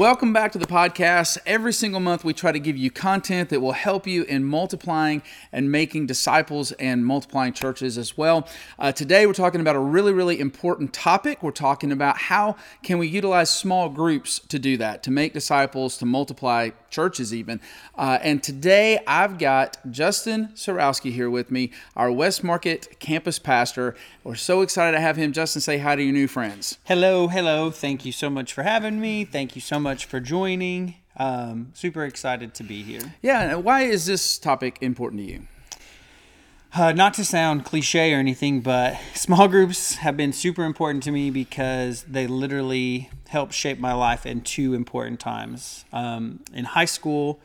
Welcome back to the podcast. Every single month, we try to give you content that will help you in multiplying and making disciples and multiplying churches as well. Uh, today, we're talking about a really, really important topic. We're talking about how can we utilize small groups to do that, to make disciples, to multiply churches, even. Uh, and today, I've got Justin Sorowski here with me, our West Market campus pastor. We're so excited to have him. Justin, say hi to your new friends. Hello, hello. Thank you so much for having me. Thank you so much for joining. Um, super excited to be here. Yeah, why is this topic important to you? Uh, not to sound cliche or anything, but small groups have been super important to me because they literally helped shape my life in two important times. Um, in high school,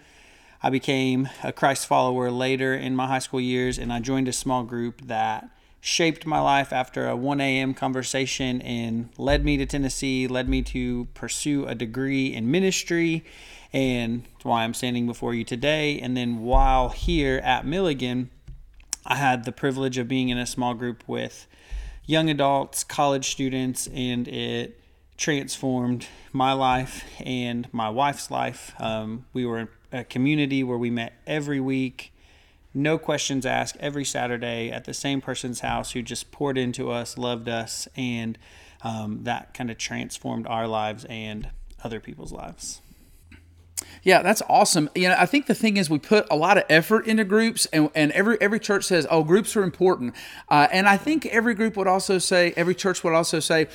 I became a Christ follower later in my high school years, and I joined a small group that shaped my life after a 1 a.m. conversation and led me to Tennessee, led me to pursue a degree in ministry, and that's why I'm standing before you today. And then while here at Milligan, I had the privilege of being in a small group with young adults, college students, and it transformed my life and my wife's life. Um, we were a community where we met every week no questions asked every Saturday at the same person's house who just poured into us, loved us, and um, that kind of transformed our lives and other people's lives. Yeah, that's awesome. You know, I think the thing is we put a lot of effort into groups, and, and every every church says, "Oh, groups are important," uh, and I think every group would also say, every church would also say,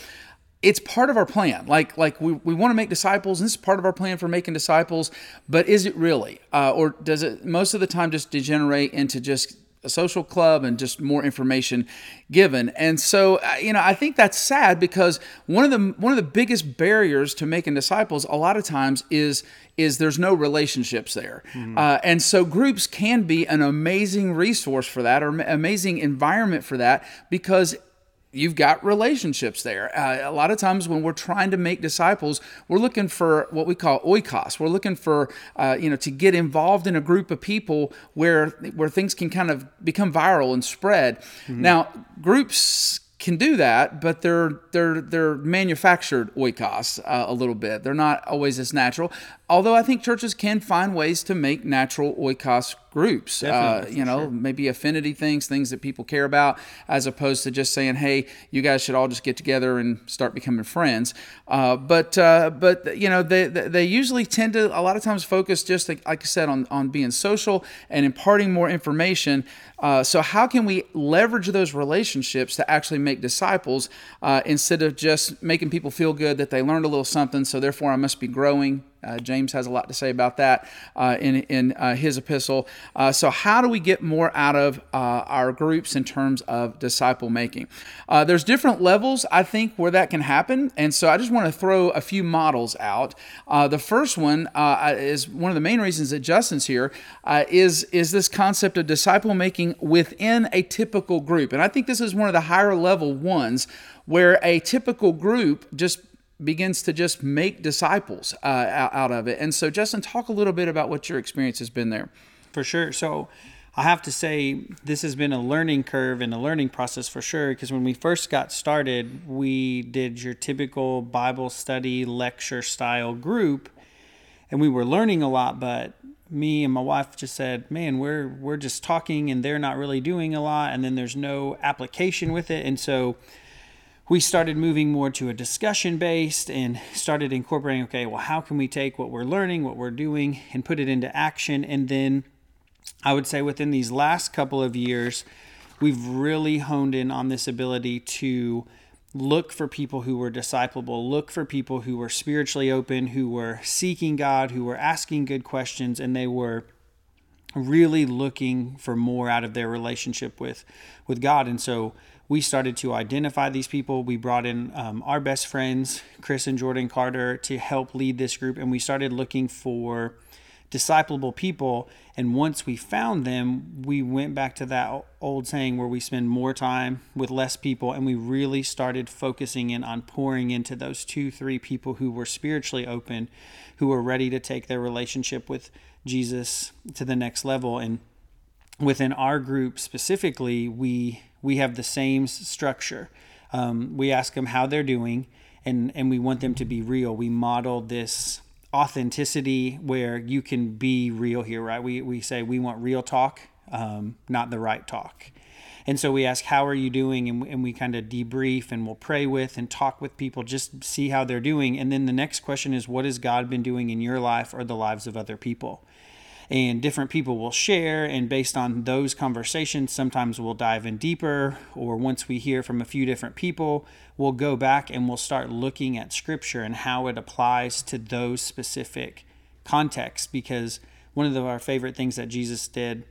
it's part of our plan. Like like we, we want to make disciples, and this is part of our plan for making disciples. But is it really, uh, or does it most of the time just degenerate into just a social club and just more information given? And so uh, you know I think that's sad because one of the one of the biggest barriers to making disciples a lot of times is is there's no relationships there, mm-hmm. uh, and so groups can be an amazing resource for that or amazing environment for that because you've got relationships there. Uh, a lot of times when we're trying to make disciples, we're looking for what we call oikos. We're looking for uh, you know to get involved in a group of people where where things can kind of become viral and spread. Mm-hmm. Now groups can do that, but they're they're they're manufactured oikos uh, a little bit. They're not always as natural. Although I think churches can find ways to make natural oikos groups. Uh, you know, sure. maybe affinity things, things that people care about, as opposed to just saying, "Hey, you guys should all just get together and start becoming friends." Uh, but uh, but you know, they they usually tend to a lot of times focus just like, like I said on on being social and imparting more information. Uh, so how can we leverage those relationships to actually make disciples uh, instead of just making people feel good that they learned a little something, so therefore I must be growing uh, James has a lot to say about that uh, in, in uh, his epistle. Uh, so, how do we get more out of uh, our groups in terms of disciple making? Uh, there's different levels, I think, where that can happen. And so, I just want to throw a few models out. the first one is one of the main reasons that Justin's here is is this concept of disciple making within a typical group. And I think this is one of the higher level ones where a typical group just begins to just make disciples uh, out of it. And so, Justin, talk a little bit about what your experience has been there. For sure. So, I have to say, this has been a learning curve and a learning process for sure. Because when we first got started, we did your typical Bible study lecture style group, and we were learning a lot. But me and my wife just said, "Man, we're we're just talking, and they're not really doing a lot, and then there's no application with it." And so we started moving more to a discussion based and started incorporating okay well how can we take what we're learning what we're doing and put it into action? And then i would say within these last couple of years we've really honed in on this ability to look for people who were disciplable look for people who were spiritually open who were seeking god who were asking good questions and they were really looking for more out of their relationship with with god. And so we started to identify these people. We brought in um, our best friends, Chris and Jordan Carter, to help lead this group, and we started looking for disciplable people. And once we found them, we went back to that old saying where we spend more time with less people, and we really started focusing in on pouring into those two, three people who were spiritually open, who were ready to take their relationship with Jesus to the next level. And within our group specifically, we we have the same structure. Um, we ask them how they're doing, and and we want them to be real. We model this authenticity where you can be real here, right? We, we say we want real talk, um, not the right talk. And so we ask, How are you doing? And, and we kind of debrief and we'll pray with and talk with people, just see how they're doing. And then the next question is, What has God been doing in your life or the lives of other people? And different people will share and based on those conversations sometimes we'll dive in deeper or once we hear from a few different people we'll go back and we'll start looking at scripture and how it applies to those specific contexts because one of the, our favorite things that jesus did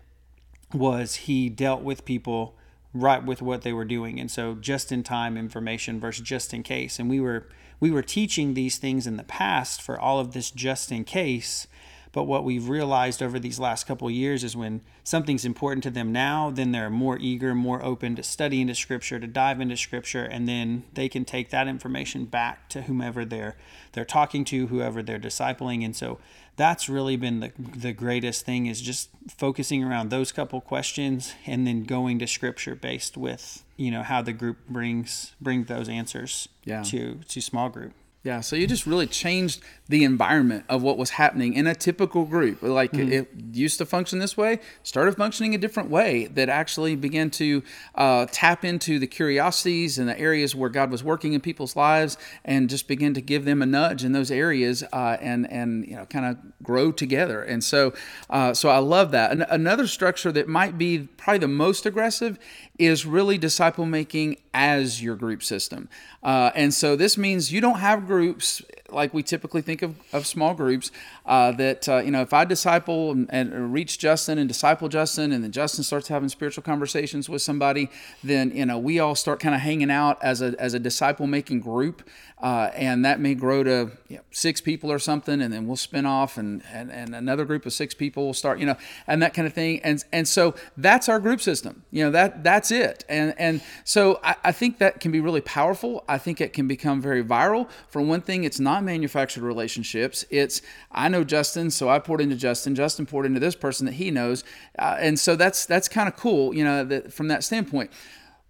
was he dealt with people right with what they were doing and so just in time information versus just in case. And we were we were teaching these things in the past for all of this just in case but what we've realized over these last couple of years is when something's important to them now, then they're more eager, more open to study into Scripture, to dive into Scripture, and then they can take that information back to whomever they're they're talking to, whoever they're discipling, and so that's really been the the greatest thing is just focusing around those couple questions and then going to Scripture based with you know how the group brings bring those answers yeah. to to small group. Yeah, so you just really changed the environment of what was happening in a typical group. Like mm-hmm. it used to function this way, started functioning a different way that actually began to uh, tap into the curiosities and the areas where God was working in people's lives, and just begin to give them a nudge in those areas, uh, and and you know kind of grow together. And so, uh, so I love that. An- another structure that might be probably the most aggressive is really disciple making as your group system. Uh, and so this means you don't have groups like we typically think of, of small groups uh, that uh, you know if i disciple and, and, reach justin and disciple justin and then justin starts having spiritual conversations with somebody then you know we all start kind of hanging out as a, as a disciple making group uh, and that may grow to you know, six people or something and then we'll spin off and, and, and another group of six people will start you know and that kind of thing. And and so that's our group system. You know that that's it. And and so I, I think that can be really powerful. I think it can become very viral. For one thing it's not manufactured relationships it's i know justin so i poured into justin justin poured into this person that he knows uh, and so that's that's kind of cool you know that from that standpoint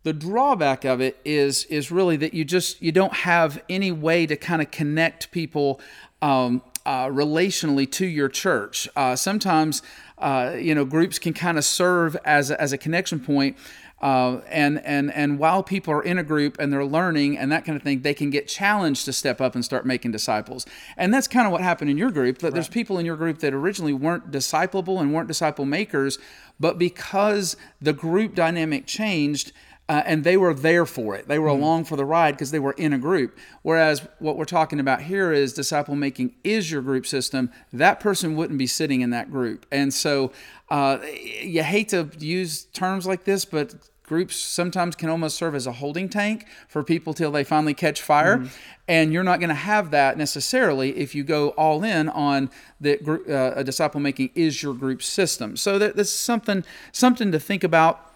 the drawback of it is is really that you just you don't have any way to kind of connect people um, uh, relationally to your church. Uh, sometimes uh, you know groups can kind of serve as a, as a connection point. Uh, and and and while people are in a group and they're learning and that kind of thing, they can get challenged to step up and start making disciples. And that's kind of what happened in your group. That right. there's people in your group that originally weren't disciplable and weren't disciple makers, but because the group dynamic changed, uh, and they were there for it. They were mm-hmm. along for the ride because they were in a group. Whereas what we're talking about here is disciple making is your group system. That person wouldn't be sitting in that group. And so uh, you hate to use terms like this, but groups sometimes can almost serve as a holding tank for people till they finally catch fire. Mm-hmm. And you're not going to have that necessarily if you go all in on the uh, a disciple making is your group system. So that, that's something something to think about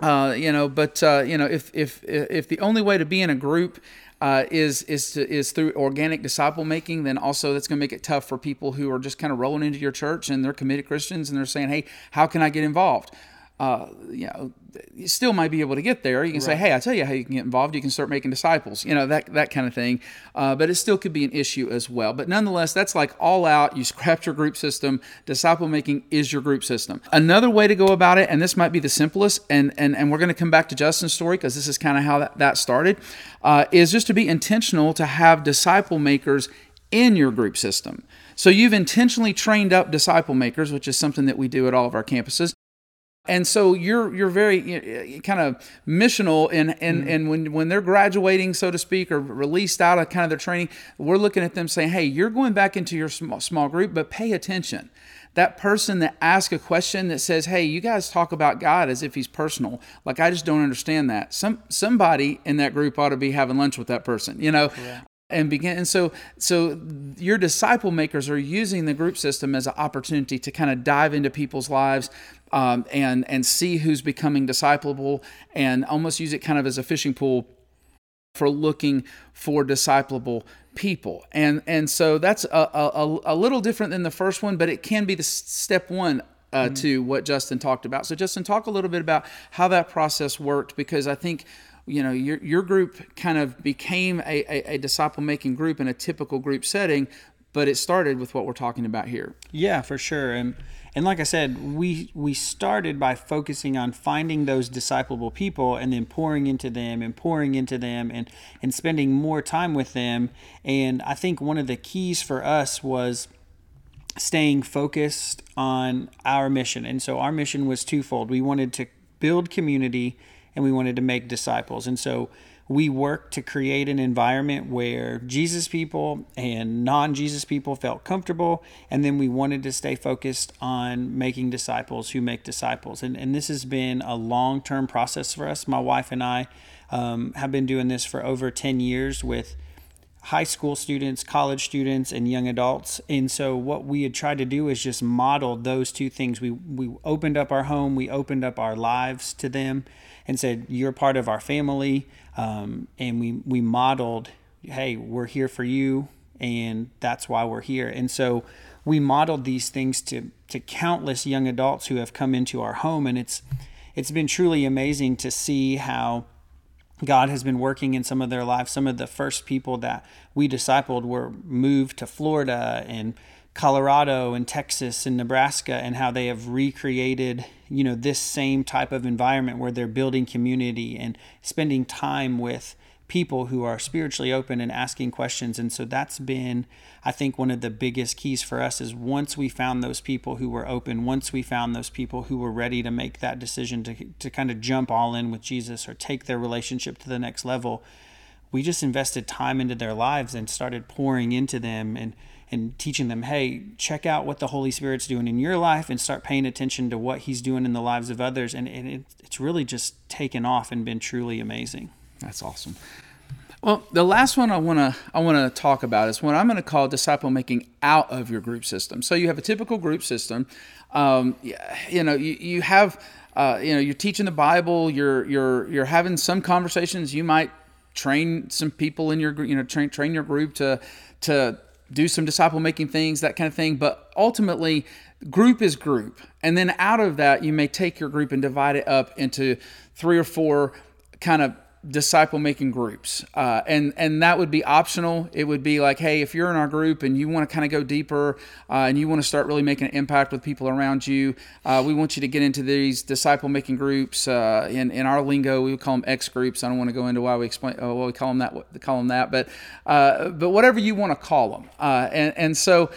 uh, you know, but uh, you know, if if if the only way to be in a group uh, is is to, is through organic disciple making, then also that's going to make it tough for people who are just kind of rolling into your church and they're committed Christians and they're saying, "Hey, how can I get involved?" Uh, you know, you still might be able to get there. You can right. say, "Hey, I tell you how you can get involved. You can start making disciples." You know that that kind of thing. Uh, but it still could be an issue as well. But nonetheless, that's like all out. You scrap your group system. Disciple making is your group system. Another way to go about it, and this might be the simplest, and and and we're going to come back to Justin's story because this is kind of how that, that started, uh, is just to be intentional to have disciple makers in your group system. So you've intentionally trained up disciple makers, which is something that we do at all of our campuses and so you're you're very you know, kind of missional and and mm-hmm. and when when they're graduating so to speak or released out of kind of their training we're looking at them saying hey you're going back into your small, small group but pay attention. That person that asks a question that says hey you guys talk about god as if he's personal. Like i just don't understand that. Some somebody in that group ought to be having lunch with that person you know? Yeah and begin and so so your disciple makers are using the group system as an opportunity to kind of dive into people's lives um, and and see who's becoming discipleable and almost use it kind of as a fishing pool for looking for discipleable people and and so that's a, a, a little different than the first one but it can be the step one uh, mm-hmm. to what Justin talked about. So, Justin, talk a little bit about how that process worked because I think you know your, your group kind of became a, a, a disciple making group in a typical group setting but it started with what we're talking about here. Yeah, for sure. And and like I said, we we started by focusing on finding those disciplable people and then pouring into them and pouring into them and and spending more time with them. And I think one of the keys for us was staying focused on our mission. And so our mission was twofold. We wanted to build community and we wanted to make disciples. And so we worked to create an environment where Jesus people and non Jesus people felt comfortable. And then we wanted to stay focused on making disciples who make disciples. And, and this has been a long term process for us. My wife and I um, have been doing this for over 10 years with high school students, college students, and young adults. And so what we had tried to do is just model those two things. We we opened up our home, we opened up our lives to them, and said, "You're part of our family." Um, and we we modeled, "Hey, we're here for you, and that's why we're here." And so we modeled these things to to countless young adults who have come into our home, and it's it's been truly amazing to see how God has been working in some of their lives. Some of the first people that we discipled were moved to Florida and Colorado and Texas and Nebraska and how they have recreated, you know, this same type of environment where they're building community and spending time with people who are spiritually open and asking questions. And so that's been, I think, one of the biggest keys for us is once we found those people who were open, once we found those people who were ready to make that decision to, to kind of jump all in with Jesus or take their relationship to the next level, we just invested time into their lives and started pouring into them and and teaching them, hey, check out what the Holy Spirit's doing in your life and start paying attention to what He's doing in the lives of others. And, and it, it's really just taken off and been truly amazing. That's awesome. Well, the last one I want to I want to talk about is what I'm going to call disciple making out of your group system. So you have a typical group system. Um, you know, you, you have uh, you know you're teaching the Bible. You're you're you're having some conversations. You might train some people in your group. You know, train train your group to to do some disciple making things, that kind of thing. But ultimately, group is group, and then out of that, you may take your group and divide it up into three or four kind of disciple making groups. Uh, and and that would be optional. It would be like hey if you're in our group and you want to kind of go deeper uh, and you want to start really making an impact with people around you uh, we want you to get into these disciple making groups uh, in, in our lingo. We would call them x groups. I don't want to go into why we explain uh, why we call them that call them that but uh, but whatever you want to call them and and so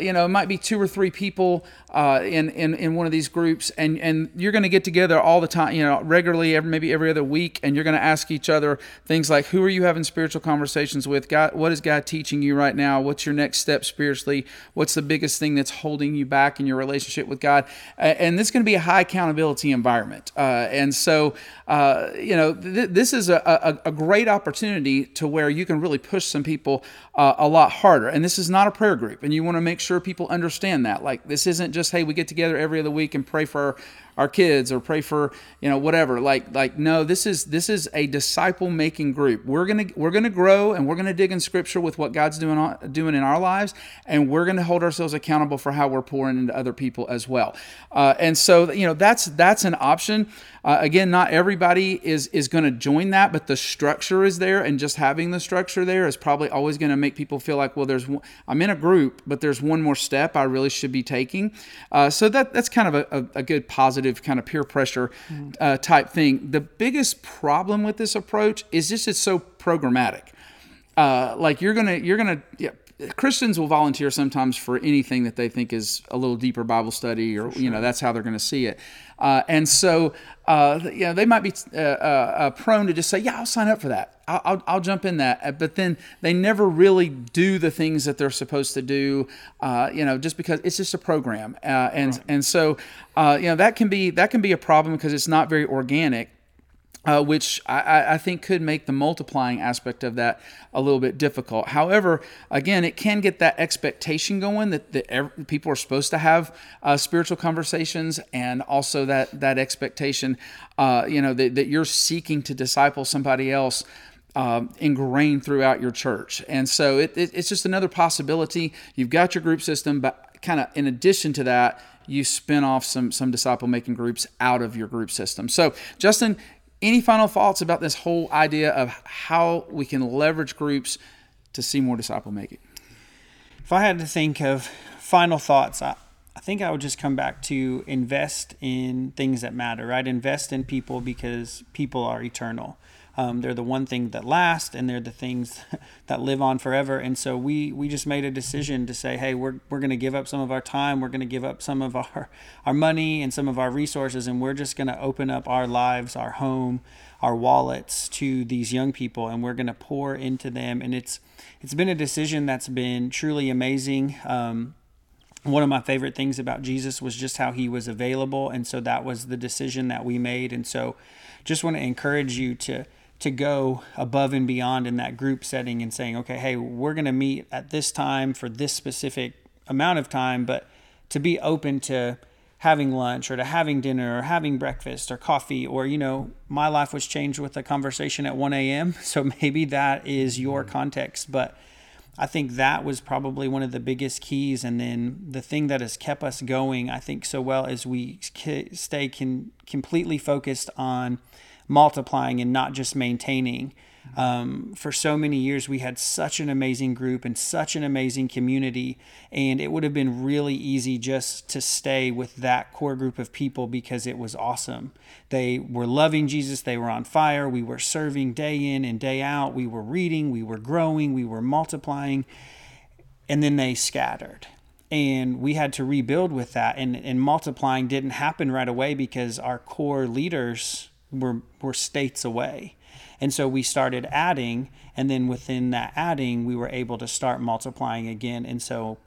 you know it might be two or three people in, in in one of these groups and and you're going to get together all the time you know regularly every, maybe every other week and you're going to ask ask each other things like who are you having spiritual conversations with? God, what is God teaching you right now? What's your next step spiritually? What's the biggest thing that's holding you back in your relationship with God? and this is going to be a high accountability environment. Uh, and so, uh, you know, th- this is a, a, a, great opportunity to where you can really push some people uh, a lot harder. And this is not a prayer group, and you want to make sure people understand that. Like, this isn't just hey, we get together every other week and pray for. Our, our kids or pray for you know whatever. Like like no this is this is a disciple making group. We're gonna we're gonna grow and we're gonna dig in scripture with what god's doing on, doing in our lives and we're gonna hold ourselves accountable for how we're pouring into other people as well. Uh, and so you know that's that's an option. Uh, again, not everybody is is to join that, but the structure is there, and just having the structure there is probably always to make people feel like, well, there's one, I'm in a group, but there's one more step I really should be taking. Uh, so that that's kind of a, a, a, good positive kind of peer pressure uh, type thing. The biggest problem with this approach is just it's so programmatic. Uh, like you're gonna you're gonna yeah, Christians will volunteer sometimes for anything that they think is a little deeper Bible study, or sure. you know that's how they're going to see it. Uh, and so, uh, you know, they might be uh, uh, uh, prone to just say, "Yeah, I'll sign up for that. I'll, I'll, I'll, jump in that." Uh, but then they never really do the things that they're supposed to do. you know, just because it's just a program, and right. and so, you know, that can be that can be a problem because it's not very organic uh, which I, I, think could make the multiplying aspect of that a little bit difficult. However, again, it can get that expectation going that, that every, people are supposed to have uh, spiritual conversations, and also that that expectation, uh, you know, that, that you're seeking to disciple somebody else. Um, ingrained throughout your church, and so it, it, it's just another possibility. You've got your group system, but kind of in addition to that, you spin off some some disciple making groups out of your group system. So, Justin, any final thoughts about this whole idea of how we can leverage groups to see more disciple making? if I had to think of final thoughts, I, I think I would just come back to invest in things that matter, right? Invest in people because people are eternal. Um, they're the one thing that lasts, and they're the things that live on forever. And so we we just made a decision to say, hey, we're we're going to give up some of our time, we're going to give up some of our our money and some of our resources, and we're just going to open up our lives, our home, our wallets to these young people, and we're going to pour into them. And it's it's been a decision that's been truly amazing. Um, one of my favorite things about Jesus was just how he was available. And so that was the decision that we made. And so just want to encourage you to to go above and beyond in that group setting and saying, okay, hey, we're going to meet at this time for this specific amount of time, but to be open to having lunch or to having dinner or having breakfast or coffee or you know my life was changed with a conversation at 1 a.m so maybe that is your mm-hmm. context but I think that was probably one of the biggest keys. And then the thing that has kept us going, I think, so well is we stay can, completely focused on multiplying and not just maintaining. Um, for so many years, we had such an amazing group and such an amazing community, and it would have been really easy just to stay with that core group of people because it was awesome. They were loving Jesus, they were on fire, we were serving day in and day out, we were reading, we were growing, we were multiplying, and then they scattered. And we had to rebuild with that. And, and multiplying didn't happen right away because our core leaders were were states away and so we started adding, and then within that adding, we were able to start multiplying again. And so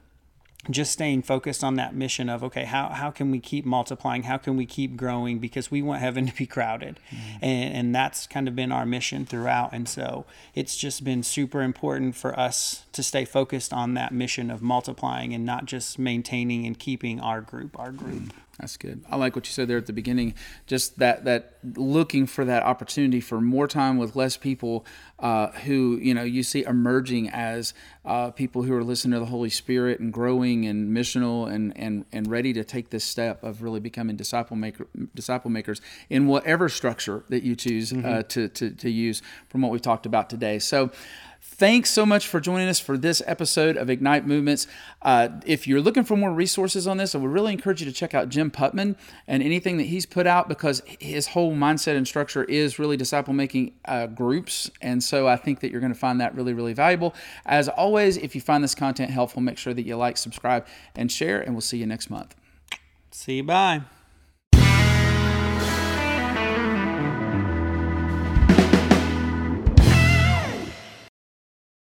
just staying focused on that mission of okay how, how can we keep multiplying how can we keep growing because we want heaven to be crowded mm-hmm. and, and that's kind of been our mission throughout and so it's just been super important for us to stay focused on that mission of multiplying and not just maintaining and keeping our group our group mm-hmm. That's good. I like what you said there at the beginning. Just that that looking for that opportunity for more time with less people uh, who you know you see emerging as uh, people who are listening to the Holy Spirit and growing and missional and and and ready to take this step of really becoming disciple maker disciple makers in whatever structure that you choose uh, mm-hmm. uh, to, to to use from what we've talked about today. So. Thanks so much for joining us for this episode of Ignite Movements. Uh, if you're looking for more resources on this, I would really encourage you to check out Jim Putman and anything that he's put out because his whole mindset and structure is really disciple making uh, groups. And so I think that you're going to find that really, really valuable. As always, if you find this content helpful, make sure that you like, subscribe, and share, and we'll see you next month. See you. Bye.